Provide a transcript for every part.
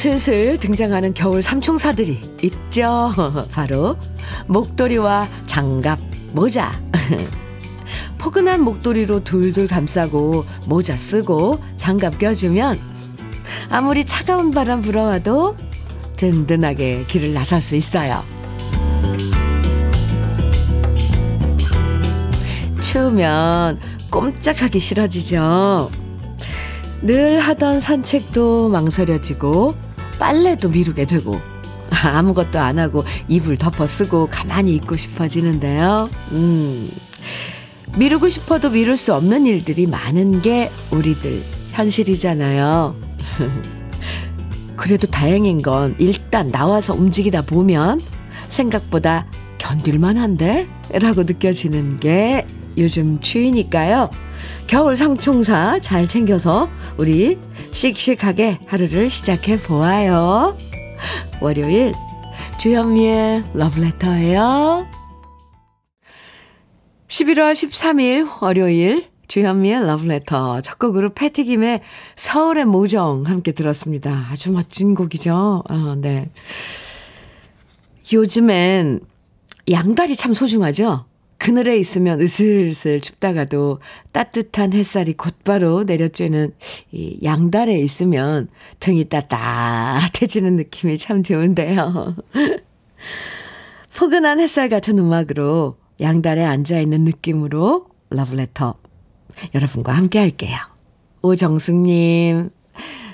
슬슬 등장하는 겨울 삼총사들이 있죠. 바로 목도리와 장갑, 모자. 포근한 목도리로 둘둘 감싸고 모자 쓰고 장갑 껴주면 아무리 차가운 바람 불어와도 든든하게 길을 나설 수 있어요. 추우면 꼼짝하기 싫어지죠. 늘 하던 산책도 망설여지고 빨래도 미루게 되고 아무것도 안 하고 이불 덮어 쓰고 가만히 있고 싶어지는데요. 음. 미루고 싶어도 미룰 수 없는 일들이 많은 게 우리들 현실이잖아요. 그래도 다행인 건 일단 나와서 움직이다 보면 생각보다 견딜만한데? 라고 느껴지는 게 요즘 추위니까요. 겨울 상총사 잘 챙겨서 우리 씩씩하게 하루를 시작해 보아요. 월요일 주현미의 러브레터예요. 11월 13일 월요일 주현미의 러브레터 첫 곡으로 패티김의 서울의 모정 함께 들었습니다. 아주 멋진 곡이죠. 아, 네. 요즘엔 양다리 참 소중하죠? 그늘에 있으면 으슬으슬 춥다가도 따뜻한 햇살이 곧바로 내려쬐는 이 양달에 있으면 등이 따뜻해지는 느낌이 참 좋은데요. 포근한 햇살 같은 음악으로 양달에 앉아있는 느낌으로 러브레터 여러분과 함께 할게요. 오정숙님,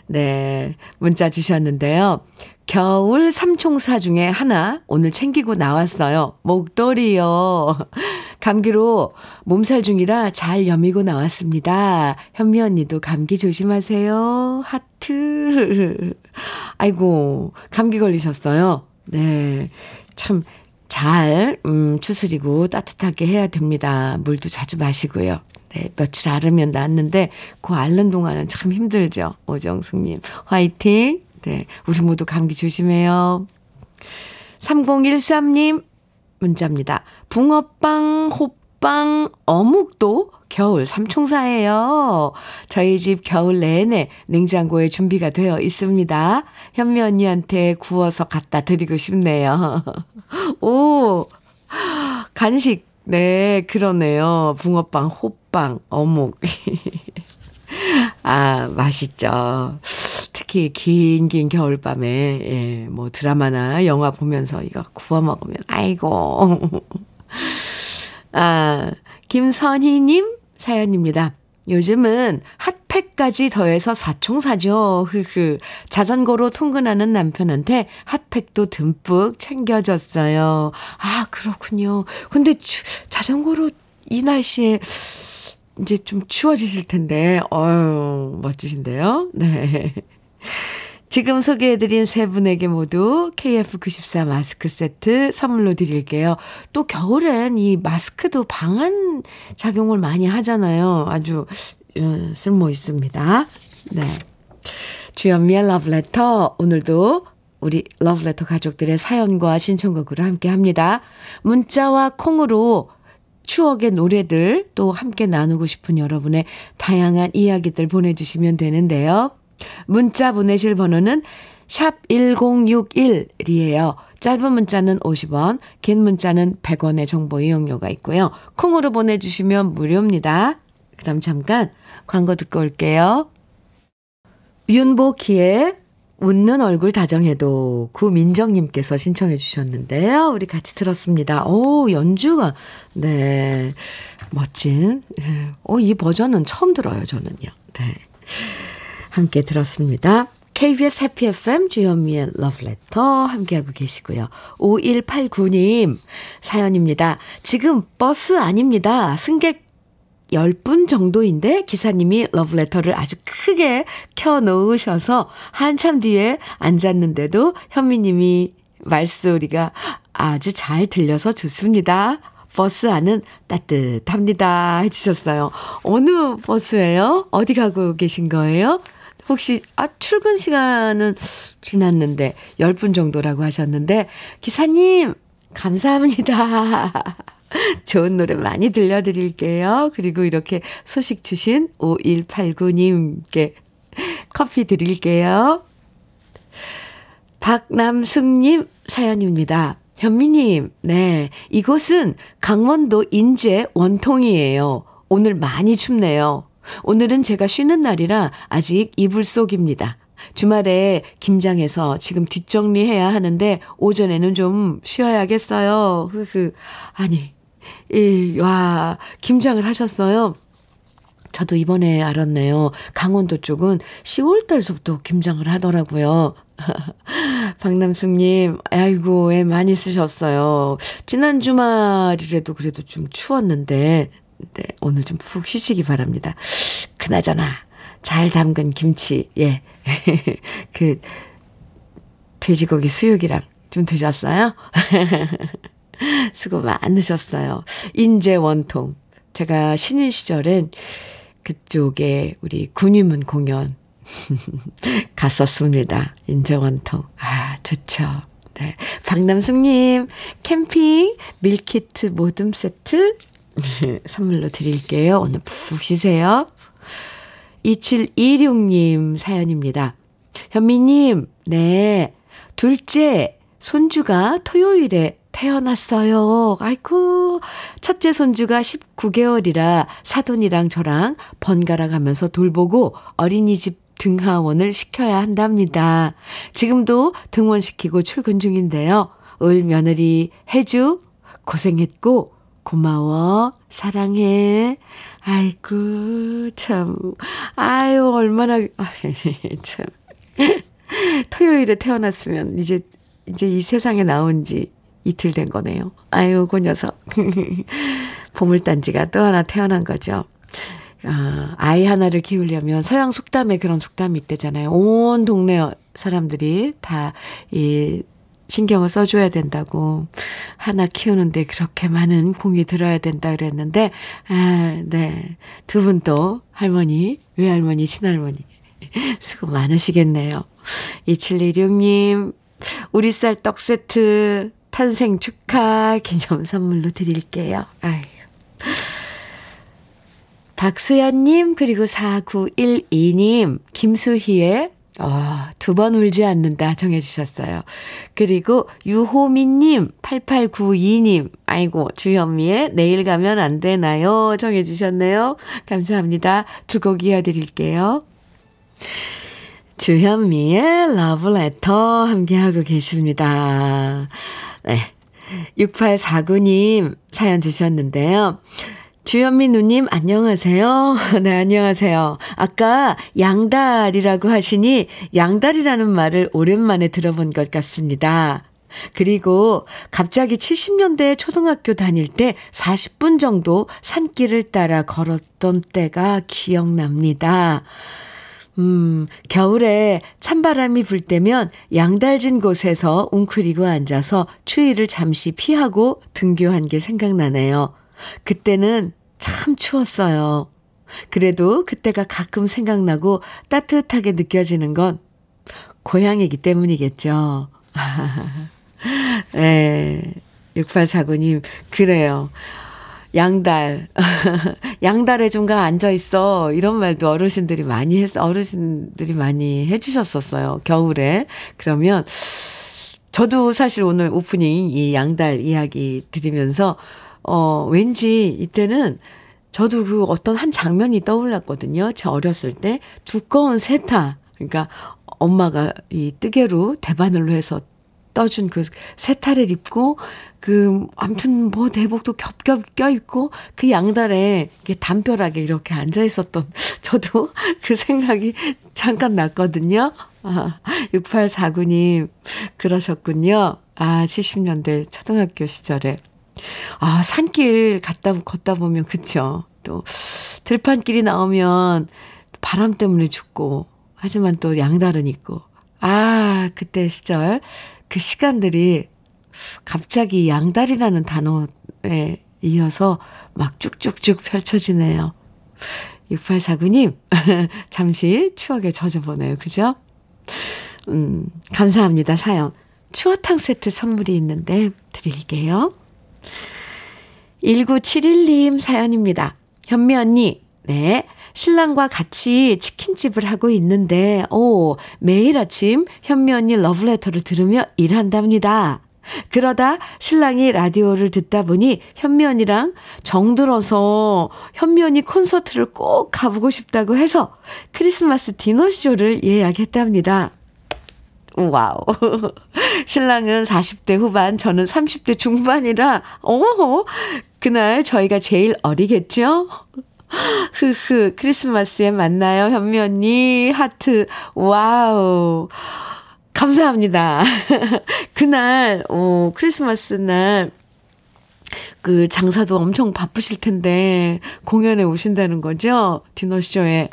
네, 문자 주셨는데요. 겨울 삼총사 중에 하나 오늘 챙기고 나왔어요. 목도리요. 감기로 몸살 중이라 잘 여미고 나왔습니다. 현미 언니도 감기 조심하세요. 하트. 아이고, 감기 걸리셨어요. 네. 참, 잘, 음, 추스리고 따뜻하게 해야 됩니다. 물도 자주 마시고요. 네, 며칠 앓으면 낫는데, 그 앓는 동안은 참 힘들죠. 오정숙님. 화이팅! 네, 우리 모두 감기 조심해요. 3013님 문자입니다. 붕어빵, 호빵, 어묵도 겨울 삼총사예요. 저희 집 겨울 내내 냉장고에 준비가 되어 있습니다. 현미 언니한테 구워서 갖다 드리고 싶네요. 오, 간식. 네, 그러네요. 붕어빵, 호빵, 어묵. 아, 맛있죠. 특히 긴, 긴 겨울밤에, 예, 뭐 드라마나 영화 보면서 이거 구워 먹으면, 아이고. 아, 김선희 님 사연입니다. 요즘은 핫팩까지 더해서 사총사죠. 흐흐. 자전거로 통근하는 남편한테 핫팩도 듬뿍 챙겨줬어요. 아, 그렇군요. 근데 주, 자전거로 이 날씨에 이제 좀 추워지실 텐데, 어유 멋지신데요? 네. 지금 소개해드린 세 분에게 모두 KF94 마스크 세트 선물로 드릴게요. 또 겨울엔 이 마스크도 방한 작용을 많이 하잖아요. 아주 어, 쓸모 있습니다. 네. 주연미의 러브레터. 오늘도 우리 러브레터 가족들의 사연과 신청곡으로 함께 합니다. 문자와 콩으로 추억의 노래들 또 함께 나누고 싶은 여러분의 다양한 이야기들 보내주시면 되는데요. 문자 보내실 번호는 샵 1061이에요. 짧은 문자는 50원, 긴 문자는 100원의 정보 이용료가 있고요. 콩으로 보내주시면 무료입니다. 그럼 잠깐 광고 듣고 올게요. 윤보키의 웃는 얼굴 다정해도 구민정님께서 신청해 주셨는데요. 우리 같이 들었습니다. 오, 연주가, 네, 멋진. 오, 이 버전은 처음 들어요, 저는요. 네. 함께 들었습니다. KBS 해피 FM 주현미의 러브레터 함께하고 계시고요. 5189님 사연입니다. 지금 버스 아닙니다. 승객 10분 정도인데 기사님이 러브레터를 아주 크게 켜놓으셔서 한참 뒤에 앉았는데도 현미님이 말소리가 아주 잘 들려서 좋습니다. 버스 안은 따뜻합니다. 해주셨어요. 어느 버스예요? 어디 가고 계신 거예요? 혹시, 아, 출근 시간은 지났는데, 10분 정도라고 하셨는데, 기사님, 감사합니다. 좋은 노래 많이 들려드릴게요. 그리고 이렇게 소식 주신 5189님께 커피 드릴게요. 박남숙님 사연입니다. 현미님, 네. 이곳은 강원도 인제 원통이에요. 오늘 많이 춥네요. 오늘은 제가 쉬는 날이라 아직 이불 속입니다. 주말에 김장해서 지금 뒷정리해야 하는데 오전에는 좀 쉬어야겠어요. 흐흐. 아니, 이, 와, 김장을 하셨어요? 저도 이번에 알았네요. 강원도 쪽은 10월 달서부터 김장을 하더라고요. 박남숙님, 아이고, 애 많이 쓰셨어요. 지난 주말이라도 그래도 좀 추웠는데, 네, 오늘 좀 푹 쉬시기 바랍니다. 그나저나, 잘 담근 김치, 예. 그, 돼지고기 수육이랑 좀 드셨어요? 수고 많으셨어요. 인제 원통. 제가 신인 시절엔 그쪽에 우리 군위문 공연 갔었습니다. 인제원통. 아, 좋죠. 네. 박남숙님, 캠핑 밀키트 모듬 세트 선물로 드릴게요. 오늘 푹 쉬세요. 2726님 사연입니다. 현미님, 네. 둘째 손주가 토요일에 태어났어요. 아이고, 첫째 손주가 19개월이라 사돈이랑 저랑 번갈아 가면서 돌보고 어린이집 등하원을 시켜야 한답니다. 지금도 등원시키고 출근 중인데요. 을 며느리 해주 고생했고 고마워 사랑해. 아이고 참 아유 얼마나 참 토요일에 태어났으면 이제 이제 이 세상에 나온 지 이틀 된 거네요. 아유, 그 녀석. 보물단지가 또 하나 태어난 거죠. 아, 아이 하나를 키우려면 서양 속담에 그런 속담이 있대잖아요. 온 동네 사람들이 다 이 신경을 써줘야 된다고. 하나 키우는데 그렇게 많은 공이 들어야 된다 그랬는데, 아, 네. 두분또 할머니, 외할머니, 친할머니. 수고 많으시겠네요. 2716님, 우리 쌀 떡 세트 탄생 축하 기념 선물로 드릴게요. 아유. 박수연님, 그리고 4912님, 김수희의 어, 두번 울지 않는다 정해주셨어요. 그리고 유호민님, 8892님, 아이고, 주현미의 내일 가면 안 되나요? 정해주셨네요. 감사합니다. 두 곡 이어드릴게요. 주현미의 러브레터 함께하고 계십니다. 네. 6849님 사연 주셨는데요. 주현미 누님, 안녕하세요. 네, 안녕하세요. 아까 양달이라고 하시니 양달이라는 말을 오랜만에 들어본 것 같습니다. 그리고 갑자기 70년대 초등학교 다닐 때 40분 정도 산길을 따라 걸었던 때가 기억납니다. 음, 겨울에 찬바람이 불 때면 양달진 곳에서 웅크리고 앉아서 추위를 잠시 피하고 등교한 게 생각나네요. 그때는 참 추웠어요. 그래도 그때가 가끔 생각나고 따뜻하게 느껴지는 건 고향이기 때문이겠죠. 네. 6849님, 그래요. 양달. 양달의 중간 앉아 있어. 이런 말도 어르신들이 많이 했, 어르신들이 많이 해주셨었어요. 겨울에. 그러면, 저도 사실 오늘 오프닝 이 양달 이야기 드리면서, 어, 왠지 이때는 저도 그 어떤 한 장면이 떠올랐거든요. 저 어렸을 때 두꺼운 세타. 그러니까 엄마가 이 뜨개로 대바늘로 해서 떠준 그 세타를 입고 그 아무튼 뭐 대복도 겹겹 껴입고 그 양달에 이렇게 담벼락에 이렇게 앉아 있었던 저도 그 생각이 잠깐 났거든요. 아, 6849님 그러셨군요. 아, 70년대 초등학교 시절에 아, 산길 갔다 걷다 보면 그쵸. 또 들판길이 나오면 바람 때문에 죽고 하지만 또 양달은 있고 아, 그때 시절 그 시간들이 갑자기 양다리라는 단어에 이어서 막 쭉쭉쭉 펼쳐지네요. 6849님, 잠시 추억에 젖어보네요. 그죠? 음, 감사합니다. 사연. 추어탕 세트 선물이 있는데 드릴게요. 1971님 사연입니다. 현미 언니, 네. 신랑과 같이 치킨집을 하고 있는데, 오, 매일 아침 현미 언니 러브레터를 들으며 일한답니다. 그러다 신랑이 라디오를 듣다 보니 현미 언니랑 정들어서 현미 언니 콘서트를 꼭 가보고 싶다고 해서 크리스마스 디너쇼를 예약했답니다. wow. 신랑은 40대 후반, 저는 30대 중반이라, 어 그날 저희가 제일 어리겠죠? 흐흐, 크리스마스에 만나요, 현미 언니. 하트, wow. 감사합니다. 그날, 어, 크리스마스 날, 그 장사도 엄청 바쁘실 텐데, 공연에 오신다는 거죠? 디너쇼에.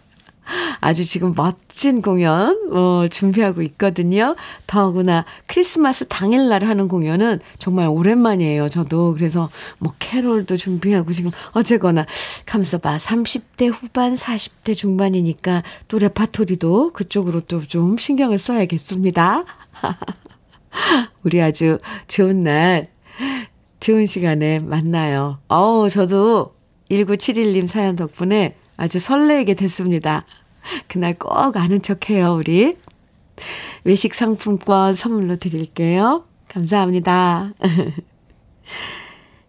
아주 지금 멋진 공연 어, 준비하고 있거든요. 더구나 크리스마스 당일날 하는 공연은 정말 오랜만이에요. 저도 그래서 뭐 캐롤도 준비하고 지금 어쨌거나 감싸봐 30대 후반 40대 중반이니까 또 레파토리도 그쪽으로 또 좀 신경을 써야겠습니다. 우리 아주 좋은 날 좋은 시간에 만나요. 어우 저도 1971님 사연 덕분에 아주 설레게 됐습니다. 그날 꼭 아는 척 해요, 우리. 외식 상품권 선물로 드릴게요. 감사합니다.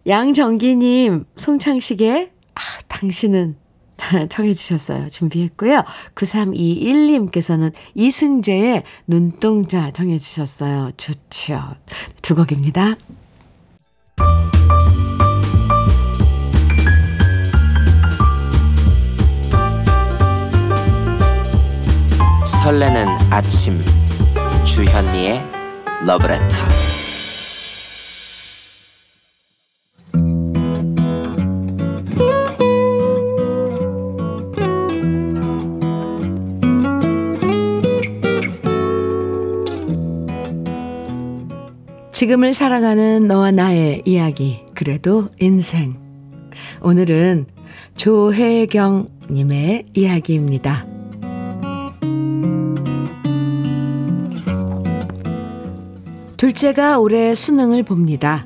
양정기님, 송창식의, 아, 당신은 청해 주셨어요. 준비했고요. 9321님께서는 이승재의 눈동자 정해 주셨어요. 좋죠. 두 곡입니다. 설레는 아침. 주현미의 러브레터. 지금을 살아가는 너와 나의 이야기 그래도 인생. 오늘은 조혜경님의 이야기입니다. 둘째가 올해 수능을 봅니다.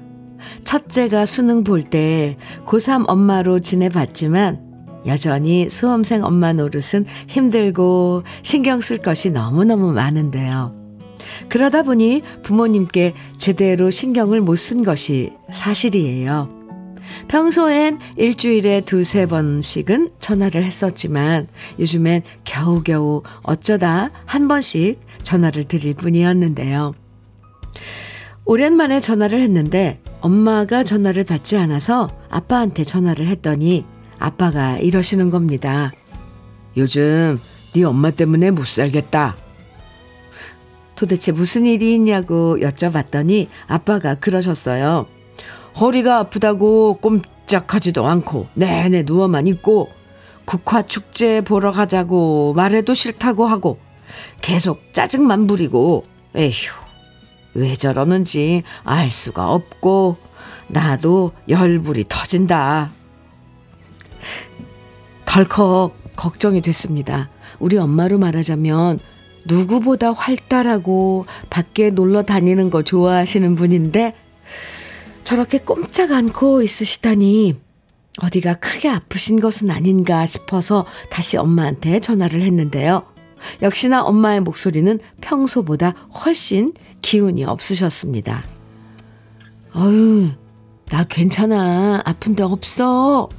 첫째가 수능 볼 때 고3 엄마로 지내봤지만 여전히 수험생 엄마 노릇은 힘들고 신경 쓸 것이 너무너무 많은데요. 그러다 보니 부모님께 제대로 신경을 못 쓴 것이 사실이에요. 평소엔 일주일에 두세 번씩은 전화를 했었지만 요즘엔 겨우겨우 어쩌다 한 번씩 전화를 드릴 뿐이었는데요. 오랜만에 전화를 했는데 엄마가 전화를 받지 않아서 아빠한테 전화를 했더니 아빠가 이러시는 겁니다. 요즘 네 엄마 때문에 못 살겠다. 도대체 무슨 일이 있냐고 여쭤봤더니 아빠가 그러셨어요. 허리가 아프다고 꼼짝하지도 않고 내내 누워만 있고 국화 축제 보러 가자고 말해도 싫다고 하고 계속 짜증만 부리고 에휴 왜 저러는지 알 수가 없고 나도 열불이 터진다. 덜컥 걱정이 됐습니다. 우리 엄마로 말하자면 누구보다 활달하고 밖에 놀러 다니는 거 좋아하시는 분인데 저렇게 꼼짝 않고 있으시다니 어디가 크게 아프신 것은 아닌가 싶어서 다시 엄마한테 전화를 했는데요. 역시나 엄마의 목소리는 평소보다 훨씬 기운이 없으셨습니다. 어휴, 나 괜찮아. 아픈 데 없어.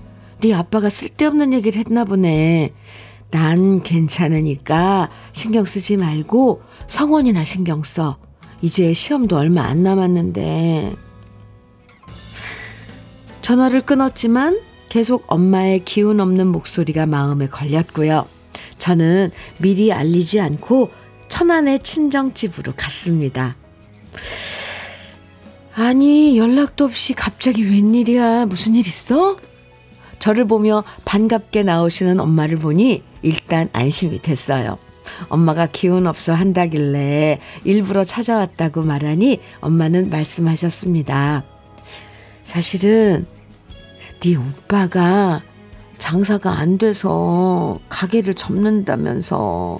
네 아빠가 쓸데없는 얘기를 했나 보네. 난 괜찮으니까 신경 쓰지 말고 성원이나 신경 써. 이제 시험도 얼마 안 남았는데. 전화를 끊었지만 계속 엄마의 기운 없는 목소리가 마음에 걸렸고요. 저는 미리 알리지 않고 천안의 친정집으로 갔습니다. 아니, 연락도 없이 갑자기 웬일이야? 무슨 일 있어? 저를 보며 반갑게 나오시는 엄마를 보니 일단 안심이 됐어요. 엄마가 기운 없어 한다길래 일부러 찾아왔다고 말하니 엄마는 말씀하셨습니다. 사실은 네 오빠가 장사가 안 돼서 가게를 접는다면서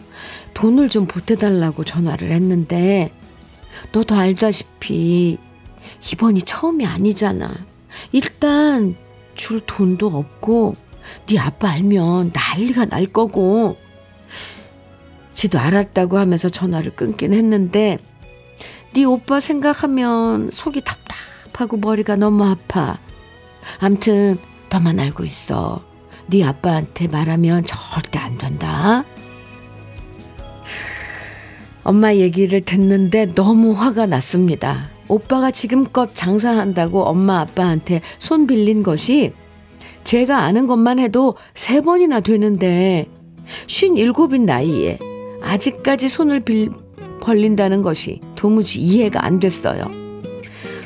돈을 좀 보태달라고 전화를 했는데 너도 알다시피 이번이 처음이 아니잖아. 일단 줄 돈도 없고 네 아빠 알면 난리가 날 거고. 지도 알았다고 하면서 전화를 끊긴 했는데 네 오빠 생각하면 속이 답답하고 머리가 너무 아파. 암튼 너만 알고 있어. 네 아빠한테 말하면 절대 안 된다. 엄마 얘기를 듣는데 너무 화가 났습니다. 오빠가 지금껏 장사한다고 엄마 아빠한테 손 빌린 것이 제가 아는 것만 해도 세 번이나 되는데 쉰 일곱인 나이에 아직까지 손을 빌, 벌린다는 것이 도무지 이해가 안 됐어요.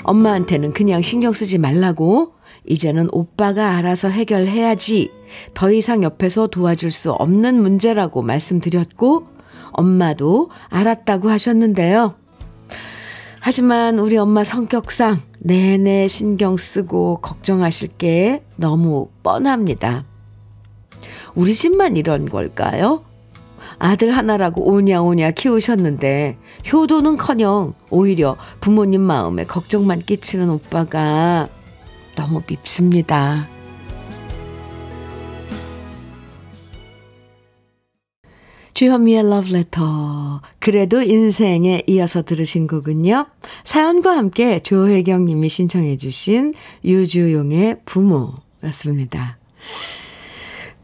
엄마한테는 그냥 신경 쓰지 말라고 이제는 오빠가 알아서 해결해야지 더 이상 옆에서 도와줄 수 없는 문제라고 말씀드렸고 엄마도 알았다고 하셨는데요. 하지만 우리 엄마 성격상 내내 신경 쓰고 걱정하실 게 너무 뻔합니다. 우리 집만 이런 걸까요? 아들 하나라고 오냐오냐 키우셨는데 효도는 커녕 오히려 부모님 마음에 걱정만 끼치는 오빠가 너무 밉습니다. 주현미의 러브레터. 그래도 인생에 이어서 들으신 곡은요. 사연과 함께 조혜경 님이 신청해 주신 유주용의 부모였습니다.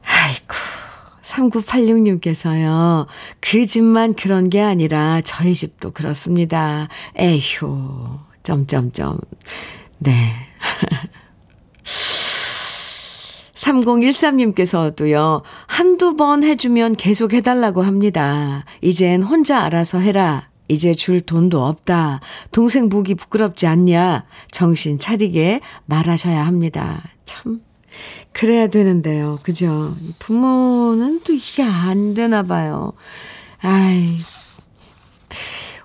아이고. 3986님께서요. 그 집만 그런 게 아니라 저희 집도 그렇습니다. 에휴. 점점점. 네. 3013님께서도요, 한두 번 해주면 계속 해달라고 합니다. 이젠 혼자 알아서 해라. 이제 줄 돈도 없다. 동생 보기 부끄럽지 않냐. 정신 차리게 말하셔야 합니다. 참, 그래야 되는데요. 그죠? 부모는 또 이게 안 되나 봐요. 아이.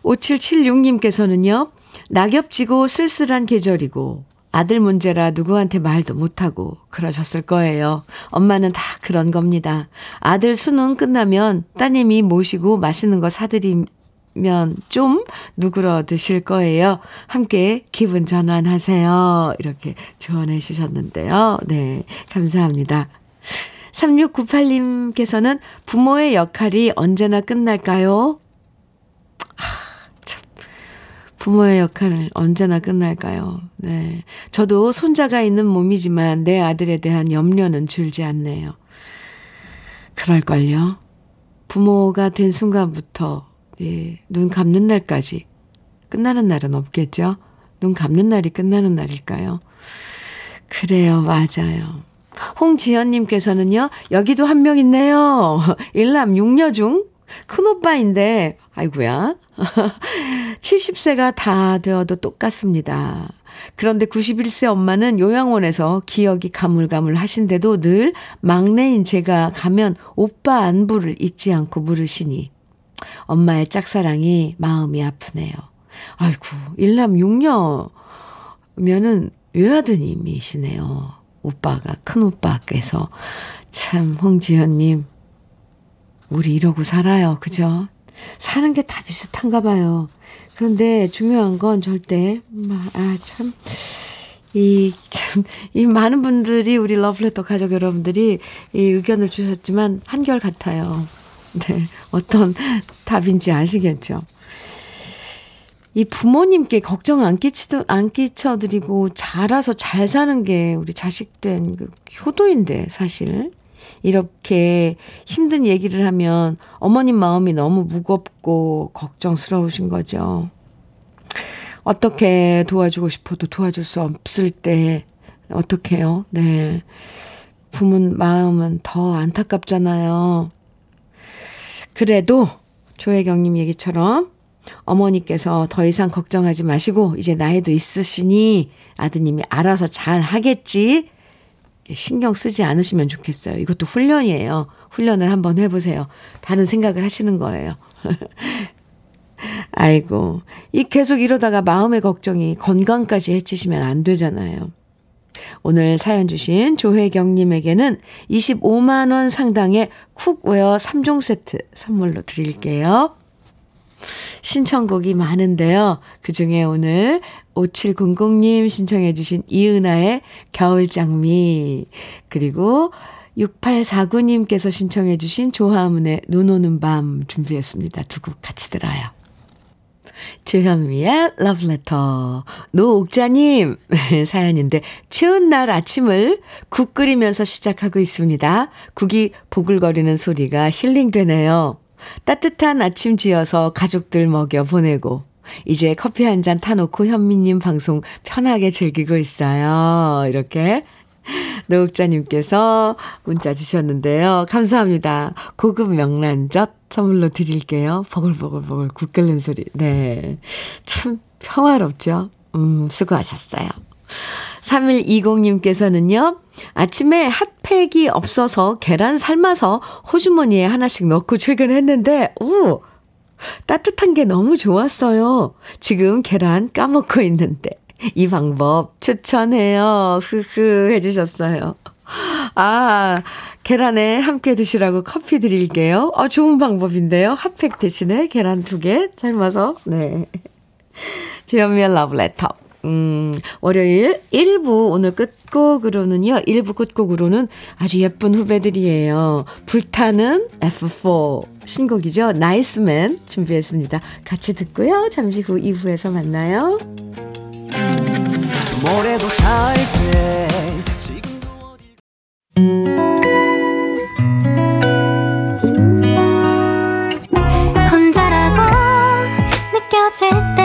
5776님께서는요, 낙엽 지고 쓸쓸한 계절이고, 아들 문제라 누구한테 말도 못하고 그러셨을 거예요. 엄마는 다 그런 겁니다. 아들 수능 끝나면 따님이 모시고 맛있는 거 사드리면 좀 누그러 드실 거예요. 함께 기분 전환하세요. 이렇게 조언해 주셨는데요. 네, 감사합니다. 3698님께서는 부모의 역할이 언제나 끝날까요? 부모의 역할을 언제나 끝날까요? 네. 저도 손자가 있는 몸이지만 내 아들에 대한 염려는 줄지 않네요. 그럴걸요. 부모가 된 순간부터, 예, 눈 감는 날까지 끝나는 날은 없겠죠? 눈 감는 날이 끝나는 날일까요? 그래요, 맞아요. 홍지연님께서는요, 여기도 한 명 있네요. 일남 육녀 중 큰 오빠인데, 아이구야. 70세가 다 되어도 똑같습니다. 그런데 91세 엄마는 요양원에서 기억이 가물가물 하신데도 늘 막내인 제가 가면 오빠 안부를 잊지 않고 물으시니 엄마의 짝사랑이 마음이 아프네요. 아이고, 일남 육녀면은 외아드님이시네요. 오빠가, 큰 오빠께서. 참, 홍지현님, 우리 이러고 살아요. 그죠? 사는 게 다 비슷한가 봐요. 그런데 중요한 건 절대, 아, 참, 이, 참, 이 많은 분들이, 우리 러브레터 가족 여러분들이 이 의견을 주셨지만 한결 같아요. 네. 어떤 답인지 아시겠죠? 이 부모님께 걱정 안 끼치도, 안 끼쳐드리고 자라서 잘 사는 게 우리 자식된 그 효도인데, 사실. 이렇게 힘든 얘기를 하면 어머님 마음이 너무 무겁고 걱정스러우신 거죠. 어떻게 도와주고 싶어도 도와줄 수 없을 때 어떡해요? 네. 부모 마음은 더 안타깝잖아요. 그래도 조혜경님 얘기처럼 어머니께서 더 이상 걱정하지 마시고 이제 나이도 있으시니 아드님이 알아서 잘 하겠지. 신경 쓰지 않으시면 좋겠어요. 이것도 훈련이에요. 훈련을 한번 해보세요. 다른 생각을 하시는 거예요. 아이고, 이 계속 이러다가 마음의 걱정이 건강까지 해치시면 안 되잖아요. 오늘 사연 주신 조혜경님에게는 25만원 상당의 cookware 3종 세트 선물로 드릴게요. 신청곡이 많은데요. 그 중에 오늘 5700님 신청해 주신 이은아의 겨울장미 그리고 6849님께서 신청해 주신 조화문의 눈 오는 밤 준비했습니다. 두 곡 같이 들어요. 주현미의 러브레터. 노옥자님 사연인데 추운 날 아침을 국 끓이면서 시작하고 있습니다. 국이 보글거리는 소리가 힐링되네요. 따뜻한 아침 지어서 가족들 먹여 보내고 이제 커피 한 잔 타놓고 현미님 방송 편하게 즐기고 있어요. 이렇게 노욱자님께서 문자 주셨는데요. 감사합니다. 고급 명란젓 선물로 드릴게요. 버글버글버글 국 끓는 소리. 네. 참 평화롭죠? 음, 수고하셨어요. 3120님께서는요, 아침에 핫팩이 없어서 계란 삶아서 호주머니에 하나씩 넣고 출근했는데, 오! 따뜻한 게 너무 좋았어요. 지금 계란 까먹고 있는데. 이 방법 추천해요. 흐흐 해주셨어요. 아, 계란에 함께 드시라고 커피 드릴게요. 어, 좋은 방법인데요. 핫팩 대신에 계란 두 개 삶아서, 네. 주현미의 러브레터. 음, 월요일 1부 오늘 끝곡으로는요. 1부 끝곡으로는 아주 예쁜 후배들이에요. 불타는 F4 신곡이죠. 나이스맨 준비했습니다. 같이 듣고요. 잠시 후 2부에서 만나요. 모래도 살때 혼자라고 느껴질 때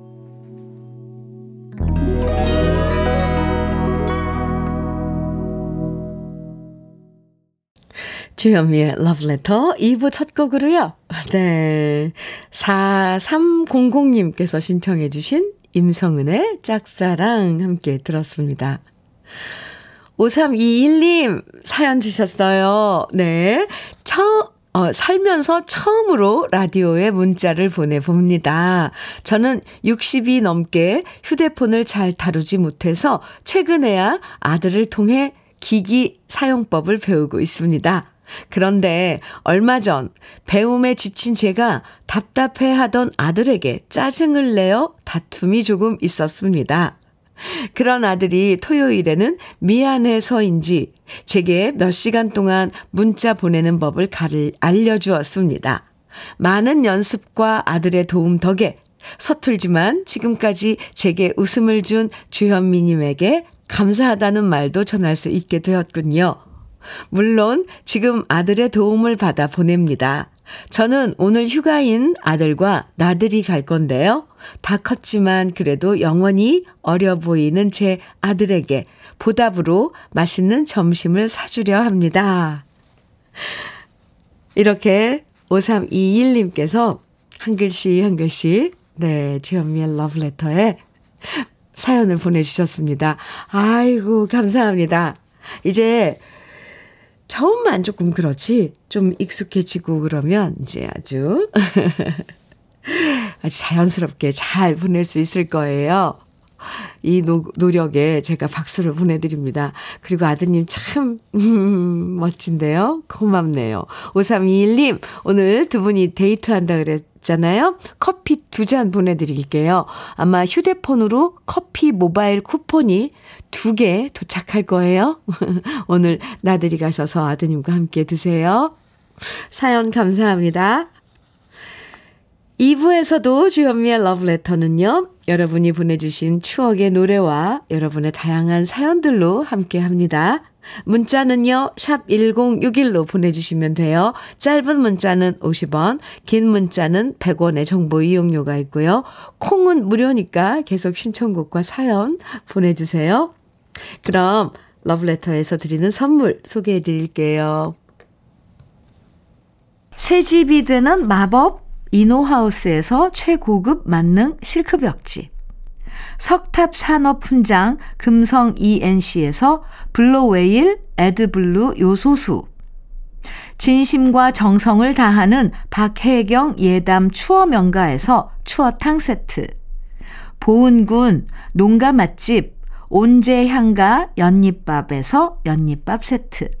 주현미의 Letter 2부 첫 곡으로요. 네. 4300님께서 신청해 주신 임성은의 짝사랑 함께 들었습니다. 5321님 사연 주셨어요. 네. 처, 어, 살면서 처음으로 라디오에 문자를 보내봅니다. 저는 60이 넘게 휴대폰을 잘 다루지 못해서 최근에야 아들을 통해 기기 사용법을 배우고 있습니다. 그런데 얼마 전 배움에 지친 제가 답답해 하던 아들에게 짜증을 내어 다툼이 조금 있었습니다. 그런 아들이 토요일에는 미안해서인지 제게 몇 시간 동안 문자 보내는 법을 알려주었습니다. 많은 연습과 아들의 도움 덕에 서툴지만 지금까지 제게 웃음을 준 주현미님에게 감사하다는 말도 전할 수 있게 되었군요. 물론 지금 아들의 도움을 받아 보냅니다. 저는 오늘 휴가인 아들과 나들이 갈 건데요. 다 컸지만 그래도 영원히 어려 보이는 제 아들에게 보답으로 맛있는 점심을 사주려 합니다. 이렇게 5321님께서 한 글씩 한 글씩, 네, 주현미의 러브레터에 사연을 보내주셨습니다. 아이고, 감사합니다. 이제 처음만 조금 그렇지, 좀 익숙해지고 그러면 이제 아주, 아주 자연스럽게 잘 보낼 수 있을 거예요. 이 노, 노력에 제가 박수를 보내드립니다. 그리고 아드님 참, 음, 멋진데요? 고맙네요. 5321님, 오늘 두 분이 데이트한다 그랬잖아요? 커피 두 잔 보내드릴게요. 아마 휴대폰으로 커피 모바일 쿠폰이 두 개 도착할 거예요. 오늘 나들이 가셔서 아드님과 함께 드세요. 사연 감사합니다. 2부에서도 주현미의 러브레터는요, 여러분이 보내주신 추억의 노래와 여러분의 다양한 사연들로 함께 합니다. 문자는요, 샵 1061로 보내주시면 돼요. 짧은 문자는 50원, 긴 문자는 100원의 정보 이용료가 있고요. 콩은 무료니까 계속 신청곡과 사연 보내주세요. 그럼 러브레터에서 드리는 선물 소개해 드릴게요. 새 집이 되는 마법 이노하우스에서 최고급 만능 실크벽지. 석탑 산업 훈장 금성 ENC에서 블로웨일 에드블루 요소수. 진심과 정성을 다하는 박혜경 예담 추어 명가에서 추어탕 세트. 보은군 농가 맛집 온재향가 연잎밥에서 연잎밥 세트.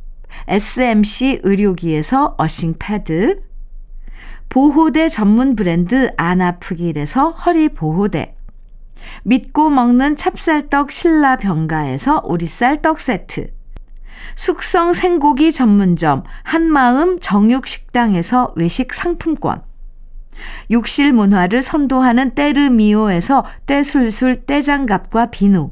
SMC 의료기에서 어싱 패드. 보호대 전문 브랜드 안아프길에서 허리 보호대. 믿고 먹는 찹쌀떡 신라 병가에서 오리쌀 떡 세트. 숙성 생고기 전문점 한마음 정육식당에서 외식 상품권. 욕실 문화를 선도하는 때르미오에서 때술술 때장갑과 비누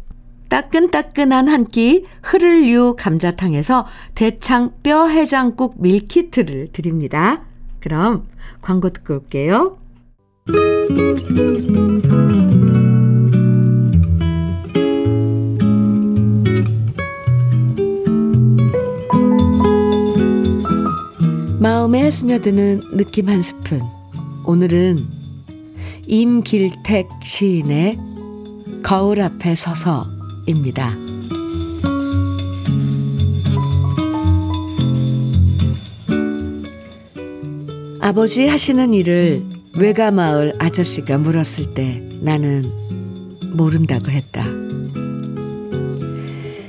따끈따끈한 한 끼 흐를유 감자탕에서 대창 뼈 해장국 밀키트를 드립니다. 그럼 광고 듣고 올게요. 마음에 스며드는 느낌 한 스푼. 오늘은 임길택 시인의 거울 앞에 서서 입니다. 아버지 하시는 일을 외가 마을 아저씨가 물었을 때 나는 모른다고 했다.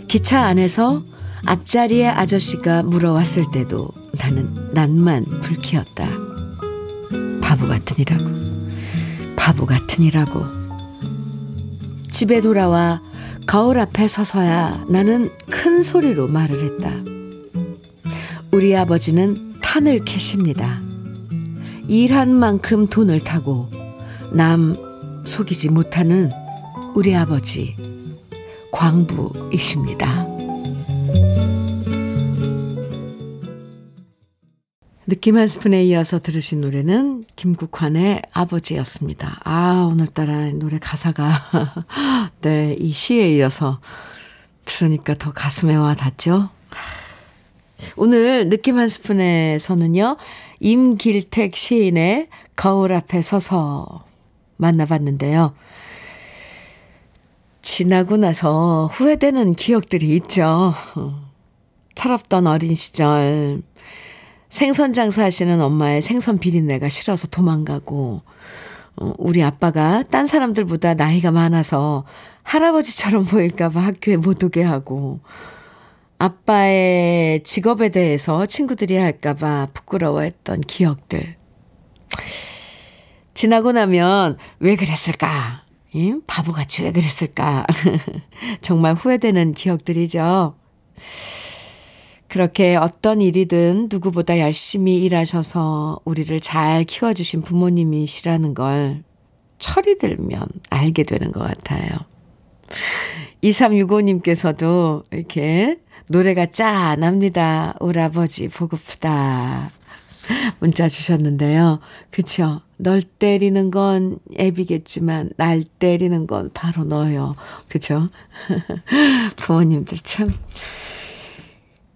기차 안에서 앞자리에 아저씨가 물어왔을 때도 나는 난만 불키웠다. 바보 같으니라고. 바보 같으니라고. 집에 돌아와 거울 앞에 서서야 나는 큰 소리로 말을 했다. 우리 아버지는 탄을 캐십니다. 일한 만큼 돈을 타고 남 속이지 못하는 우리 아버지 광부이십니다. 느낌 한 스푼에 이어서 들으신 노래는 김국환의 아버지였습니다. 아, 오늘따라 노래 가사가, 네, 이 시에 이어서 들으니까 더 가슴에 와 닿죠? 오늘 느낌 한 스푼에서는요, 임길택 시인의 거울 앞에 서서 만나봤는데요. 지나고 나서 후회되는 기억들이 있죠. 철없던 어린 시절, 생선 장사하시는 엄마의 생선 비린내가 싫어서 도망가고, 어, 우리 아빠가 딴 사람들보다 나이가 많아서 할아버지처럼 보일까봐 학교에 못 오게 하고, 아빠의 직업에 대해서 친구들이 할까봐 부끄러워했던 기억들. 지나고 나면 왜 그랬을까? 응? 바보같이 왜 그랬을까? 정말 후회되는 기억들이죠. 그렇게 어떤 일이든 누구보다 열심히 일하셔서 우리를 잘 키워주신 부모님이시라는 걸 철이 들면 알게 되는 것 같아요. 2365님께서도 이렇게 노래가 짠합니다. 오라버지 보고프다. 문자 주셨는데요. 그쵸? 널 때리는 건 애비겠지만 날 때리는 건 바로 너요. 그쵸? 부모님들 참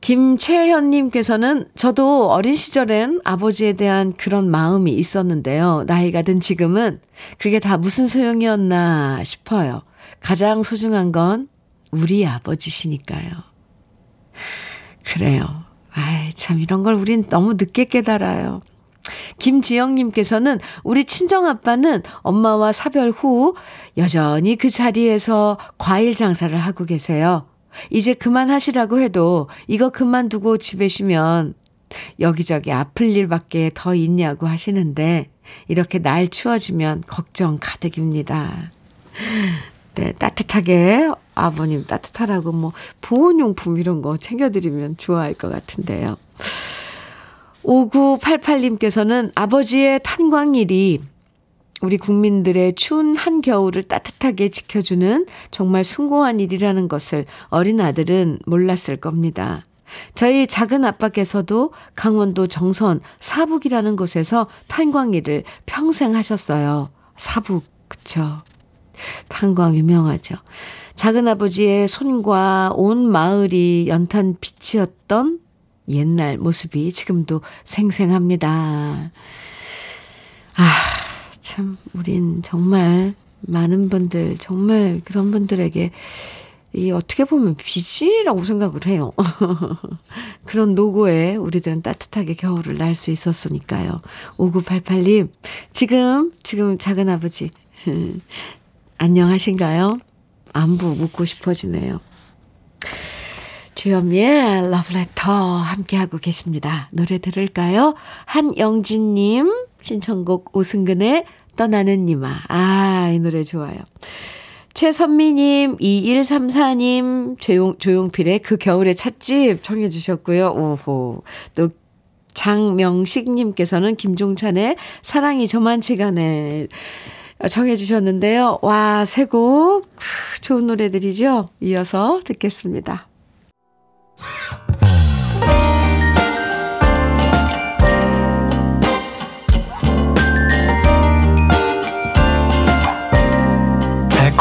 김채현님께서는 저도 어린 시절엔 아버지에 대한 그런 마음이 있었는데요. 나이가 든 지금은 그게 다 무슨 소용이었나 싶어요. 가장 소중한 건 우리 아버지시니까요. 그래요. 아이, 참, 이런 걸 우린 너무 늦게 깨달아요. 김지영님께서는 우리 친정아빠는 엄마와 사별 후 여전히 그 자리에서 과일 장사를 하고 계세요. 이제 그만하시라고 해도 이거 그만두고 집에 쉬면 여기저기 아플 일밖에 더 있냐고 하시는데 이렇게 날 추워지면 걱정 가득입니다. 네, 따뜻하게 아버님 따뜻하라고 뭐 보온용품 이런 거 챙겨드리면 좋아할 것 같은데요. 5988님께서는 아버지의 탄광일이 우리 국민들의 추운 한겨울을 따뜻하게 지켜주는 정말 숭고한 일이라는 것을 어린 아들은 몰랐을 겁니다. 저희 작은 아빠께서도 강원도 정선 사북이라는 곳에서 탄광 일을 평생 하셨어요. 사북, 그쵸. 탄광 유명하죠. 작은 아버지의 손과 온 마을이 연탄 빛이었던 옛날 모습이 지금도 생생합니다. 아, 참, 우린 정말 많은 분들, 정말 그런 분들에게 이 어떻게 보면 빚이라고 생각을 해요. 그런 노고에 우리들은 따뜻하게 겨울을 날 수 있었으니까요. 5988님, 지금, 지금 작은 아버지, 안녕하신가요? 안부 묻고 싶어지네요. 주현미의 러브레터 함께하고 계십니다. 노래 들을까요? 한영진님 신청곡 오승근의 떠나는 니마. 아, 이 노래 좋아요. 최선미님, 2134님, 조용, 조용필의 그 겨울의 찻집 청해 주셨고요. 오호. 또 장명식님께서는 김종찬의 사랑이 저만치가 네. 정해 주셨는데요. 와, 세 곡. 좋은 노래들이죠? 이어서 듣겠습니다.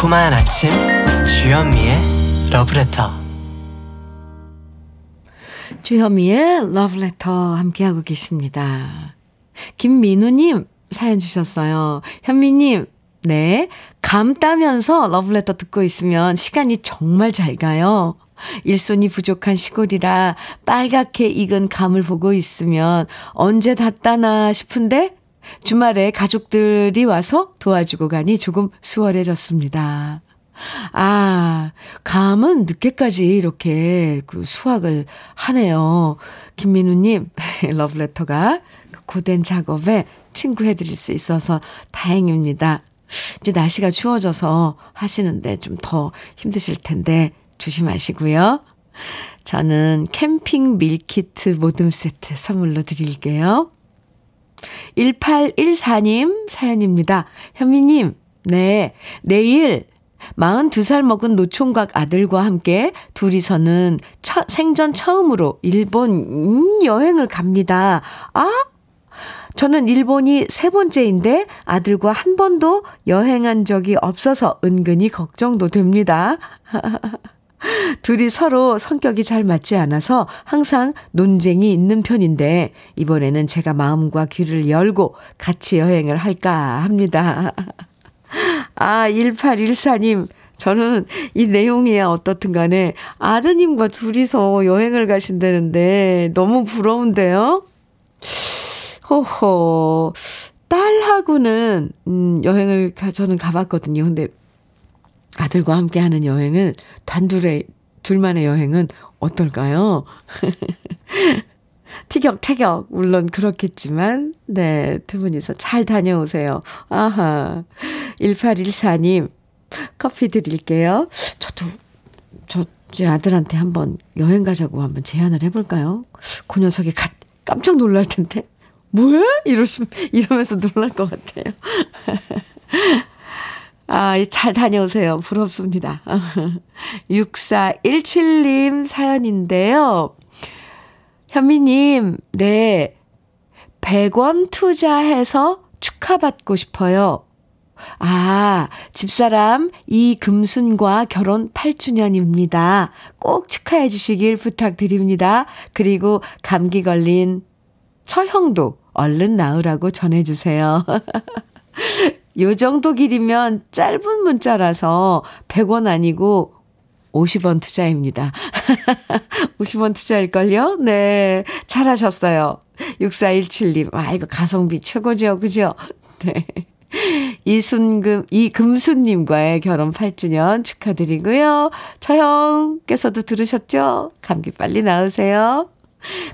달콤한 아침 주현미의 러브레터 주현미의 러브레터 함께하고 계십니다. 김민우님 사연 주셨어요. 현미님, 네. 감 따면서 러브레터 듣고 있으면 시간이 정말 잘 가요. 일손이 부족한 시골이라 빨갛게 익은 감을 보고 있으면 언제 다 따나 싶은데 주말에 가족들이 와서 도와주고 가니 조금 수월해졌습니다. 아, 감은 늦게까지 이렇게 그 수확을 하네요. 김민우님, 러브레터가 그 고된 작업에 친구해드릴 수 있어서 다행입니다. 이제 날씨가 추워져서 하시는데 좀 더 힘드실 텐데 조심하시고요. 저는 캠핑 밀키트 모듬 세트 선물로 드릴게요. 1814님 사연입니다. 현미님, 네, 내일 42살 먹은 노총각 아들과 함께 둘이서는 처, 생전 처음으로 일본 여행을 갑니다. 아, 저는 일본이 세 번째인데 아들과 한 번도 여행한 적이 없어서 은근히 걱정도 됩니다. 둘이 서로 성격이 잘 맞지 않아서 항상 논쟁이 있는 편인데 이번에는 제가 마음과 귀를 열고 같이 여행을 할까 합니다. 아, 1814님. 저는 이 내용이 어떻든 간에 아드님과 둘이서 여행을 가신다는데 너무 부러운데요? 호호. 딸하고는, 음, 여행을 가, 저는 가봤거든요. 근데 아들과 함께 하는 여행은 단둘의, 둘만의 여행은 어떨까요? 티격태격, 물론 그렇겠지만, 네, 두 분이서 잘 다녀오세요. 아하. 1814님, 커피 드릴게요. 저도, 저, 제 아들한테 한번 여행 가자고 한번 제안을 해 볼까요? 그 녀석이 가, 깜짝 놀랄 텐데. 뭐야? 이러시면, 이러면서 놀랄 것 같아요. 아, 잘 다녀오세요. 부럽습니다. 6417님 사연인데요. 현미님, 네. 100원 투자해서 축하받고 싶어요. 아, 집사람 이금순과 결혼 8주년입니다. 꼭 축하해 주시길 부탁드립니다. 그리고 감기 걸린 처형도 얼른 나으라고 전해주세요. 요 정도 길이면 짧은 문자라서 100원 아니고 50원 투자입니다. 50원 투자일걸요? 네. 잘하셨어요. 6417님. 아, 이거 가성비 최고죠. 그죠? 네. 이순금, 이금수님과의 결혼 8주년 축하드리고요. 처형께서도 들으셨죠? 감기 빨리 나으세요.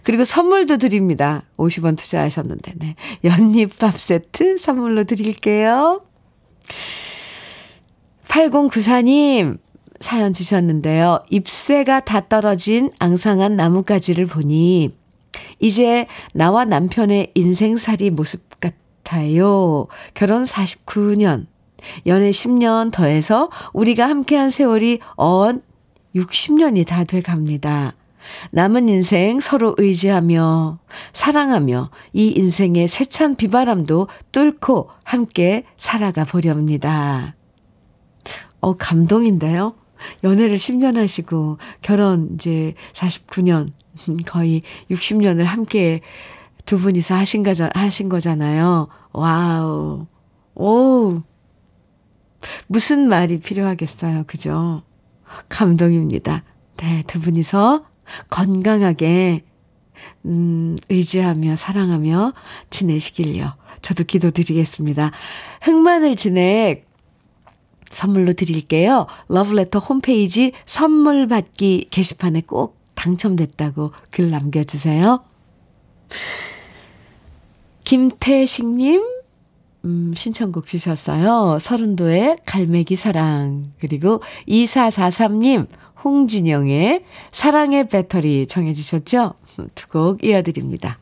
그리고 선물도 드립니다. 50원 투자하셨는데, 네. 연잎밥 세트 선물로 드릴게요. 8094님, 사연 주셨는데요. 잎새가 다 떨어진 앙상한 나뭇가지를 보니, 이제 나와 남편의 인생살이 모습 같아요. 결혼 49년, 연애 10년 더해서 우리가 함께한 세월이 언 60년이 다 돼 갑니다. 남은 인생 서로 의지하며 사랑하며 이 인생의 세찬 비바람도 뚫고 함께 살아가 보렵니다. 어, 감동인데요? 연애를 10년 하시고 결혼 이제 49년, 거의 60년을 함께 두 분이서 하신, 거자, 하신 거잖아요. 와우. 오. 무슨 말이 필요하겠어요. 그죠? 감동입니다. 네, 두 분이서 건강하게, 음, 의지하며 사랑하며 지내시길요. 저도 기도드리겠습니다. 흑마늘 진액 선물로 드릴게요. 러브레터 홈페이지 선물 받기 게시판에 꼭 당첨됐다고 글 남겨주세요. 김태식님, 음, 신청곡 주셨어요. 서른도의 갈매기 사랑. 그리고 2443님, 홍진영의 사랑의 배터리 정해주셨죠? 두 곡 이어드립니다.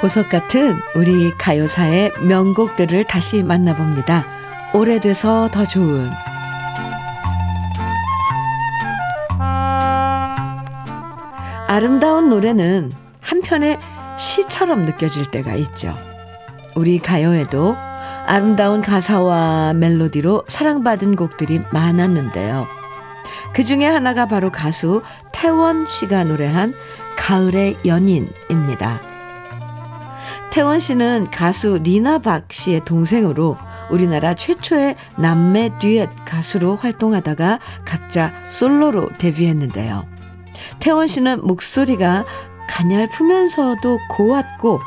보석 같은 우리 가요사의 명곡들을 다시 만나봅니다. 오래돼서 더 좋은 아름다운 노래는 한편의 시처럼 느껴질 때가 있죠. 우리 가요에도 아름다운 가사와 멜로디로 사랑받은 곡들이 많았는데요. 그 중에 하나가 바로 가수 태원 씨가 노래한 가을의 연인입니다. 태원 씨는 가수 리나박 씨의 동생으로 우리나라 최초의 남매 듀엣 가수로 활동하다가 각자 솔로로 데뷔했는데요. 태원 씨는 목소리가 가냘프면서도 고왔고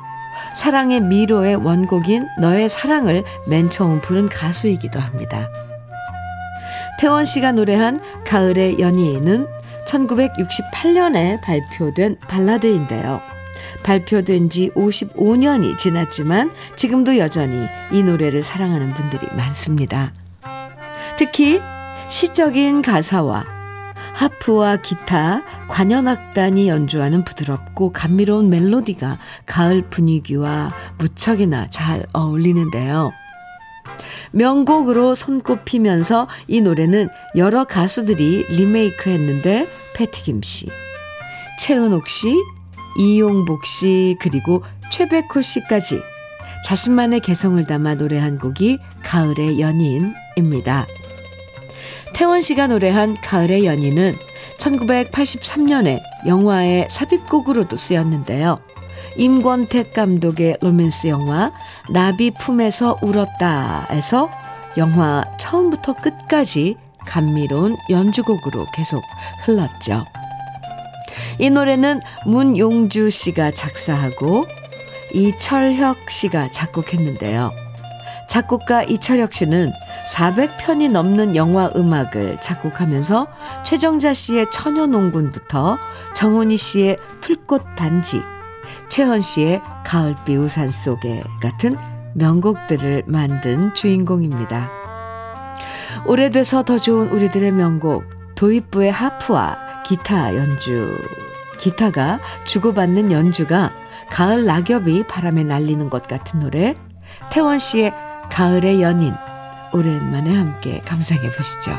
사랑의 미로의 원곡인 너의 사랑을 맨 처음 부른 가수이기도 합니다. 태원 씨가 노래한 가을의 연인은 1968년에 발표된 발라드인데요. 발표된 지 55년이 지났지만 지금도 여전히 이 노래를 사랑하는 분들이 많습니다. 특히 시적인 가사와 하프와 기타, 관현악단이 연주하는 부드럽고 감미로운 멜로디가 가을 분위기와 무척이나 잘 어울리는데요. 명곡으로 손꼽히면서 이 노래는 여러 가수들이 리메이크 했는데 패티김 씨, 최은옥 씨, 이용복 씨, 그리고 최백호 씨까지 자신만의 개성을 담아 노래한 곡이 가을의 연인입니다. 태원 씨가 노래한 가을의 연인은 1983년에 영화의 삽입곡으로도 쓰였는데요. 임권택 감독의 로맨스 영화 나비 품에서 울었다에서 영화 처음부터 끝까지 감미로운 연주곡으로 계속 흘렀죠. 이 노래는 문용주 씨가 작사하고 이철혁 씨가 작곡했는데요. 작곡가 이철혁 씨는 400편이 넘는 영화 음악을 작곡하면서 최정자 씨의 처녀농군부터 정훈이 씨의 풀꽃 반지, 최헌 씨의 가을비 우산 속에 같은 명곡들을 만든 주인공입니다. 오래돼서 더 좋은 우리들의 명곡 도입부의 하프와 기타 연주 기타가 주고받는 연주가 가을 낙엽이 바람에 날리는 것 같은 노래 태원 씨의 가을의 연인 오랜만에 함께 감상해 보시죠.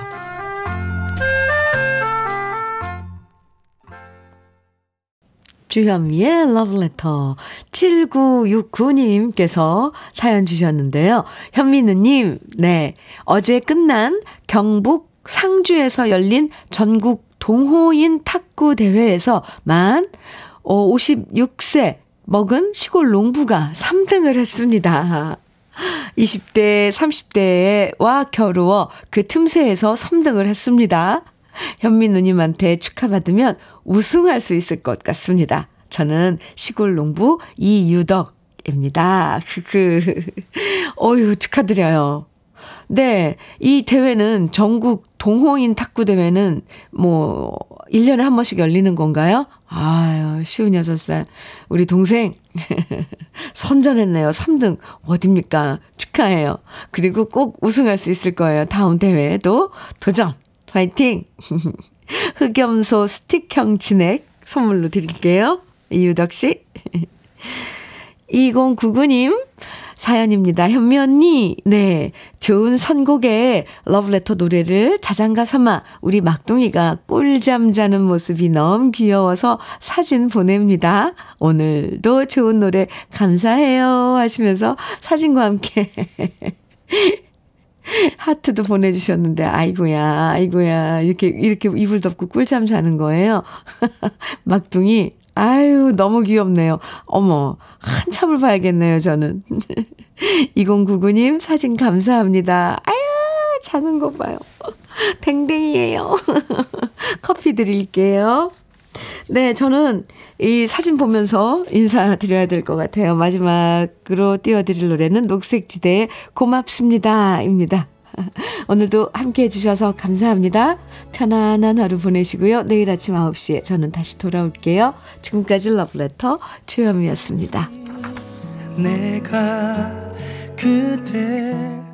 주현미의 러브레터 7969님께서 사연 주셨는데요. 현미누님, 네. 어제 끝난 경북 상주에서 열린 전국 동호인 탁구 대회에서 만 56세 먹은 시골 농부가 3등을 했습니다. 20대, 30대와 겨루어 그 틈새에서 3등을 했습니다. 현민 누님한테 축하받으면 우승할 수 있을 것 같습니다. 저는 시골 농부 이유덕, 입니다. 그, 어유 축하드려요. 네, 이 대회는 전국 동호인 탁구 대회는 뭐 1년에 한 번씩 열리는 건가요? 아유, 쉬운 6살. 우리 동생 선전했네요. 3등. 어딥니까? 축하해요. 그리고 꼭 우승할 수 있을 거예요. 다음 대회에도 도전. 화이팅! 흑염소 스틱형 진액 선물로 드릴게요. 이유덕 씨. 2099님 사연입니다. 현미 언니, 네. 좋은 선곡에 러브레터 노래를 자장가 삼아 우리 막둥이가 꿀잠 자는 모습이 너무 귀여워서 사진 보냅니다. 오늘도 좋은 노래 감사해요. 하시면서 사진과 함께 하트도 보내주셨는데, 아이고야, 아이고야, 이렇게, 이렇게 이불 덮고 꿀잠 자는 거예요. 막둥이, 아유, 너무 귀엽네요. 어머, 한참을 봐야겠네요, 저는. 2099님, 사진 감사합니다. 아유, 자는 거 봐요. 댕댕이에요. 커피 드릴게요. 네, 저는 이 사진 보면서 인사드려야 될 것 같아요. 마지막으로 띄워드릴 노래는 녹색지대의 고맙습니다. 입니다. 오늘도 함께 해주셔서 감사합니다. 편안한 하루 보내시고요. 내일 아침 9시에 저는 다시 돌아올게요. 지금까지 러브레터 최현미였습니다. 내가 그대